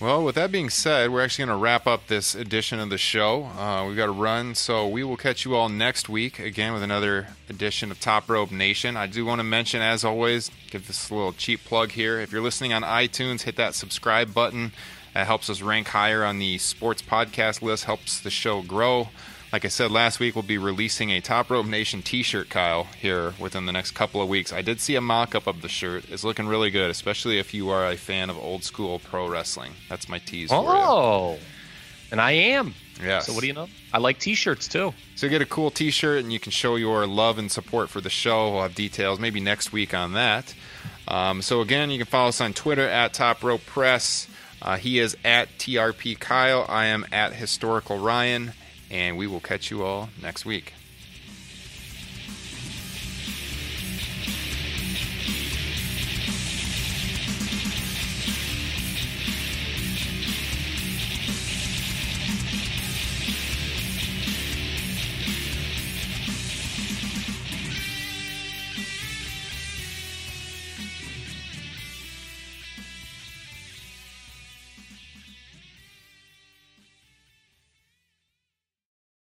well, with that being said, we're actually going to wrap up this edition of the show. Uh, we've got to run, so we will catch you all next week again with another edition of Top Rope Nation. I do want to mention, as always, give this a little cheap plug here. If you're listening on iTunes, hit that subscribe button. That helps us rank higher on the sports podcast list, helps the show grow. Like I said last week, we'll be releasing a Top Rope Nation T-shirt, Kyle, here within the next couple of weeks. I did see a mock-up of the shirt. It's looking really good, especially if you are a fan of old school pro wrestling. That's my tease for you. Oh, and I am. Yes. So what do you know? I like T-shirts too. So get a cool T-shirt, and you can show your love and support for the show. We'll have details maybe next week on that. Um, so again, you can follow us on Twitter at Top Rope Press. Uh, he is at TRP Kyle. I am at Historical Ryan, and we will catch you all next week.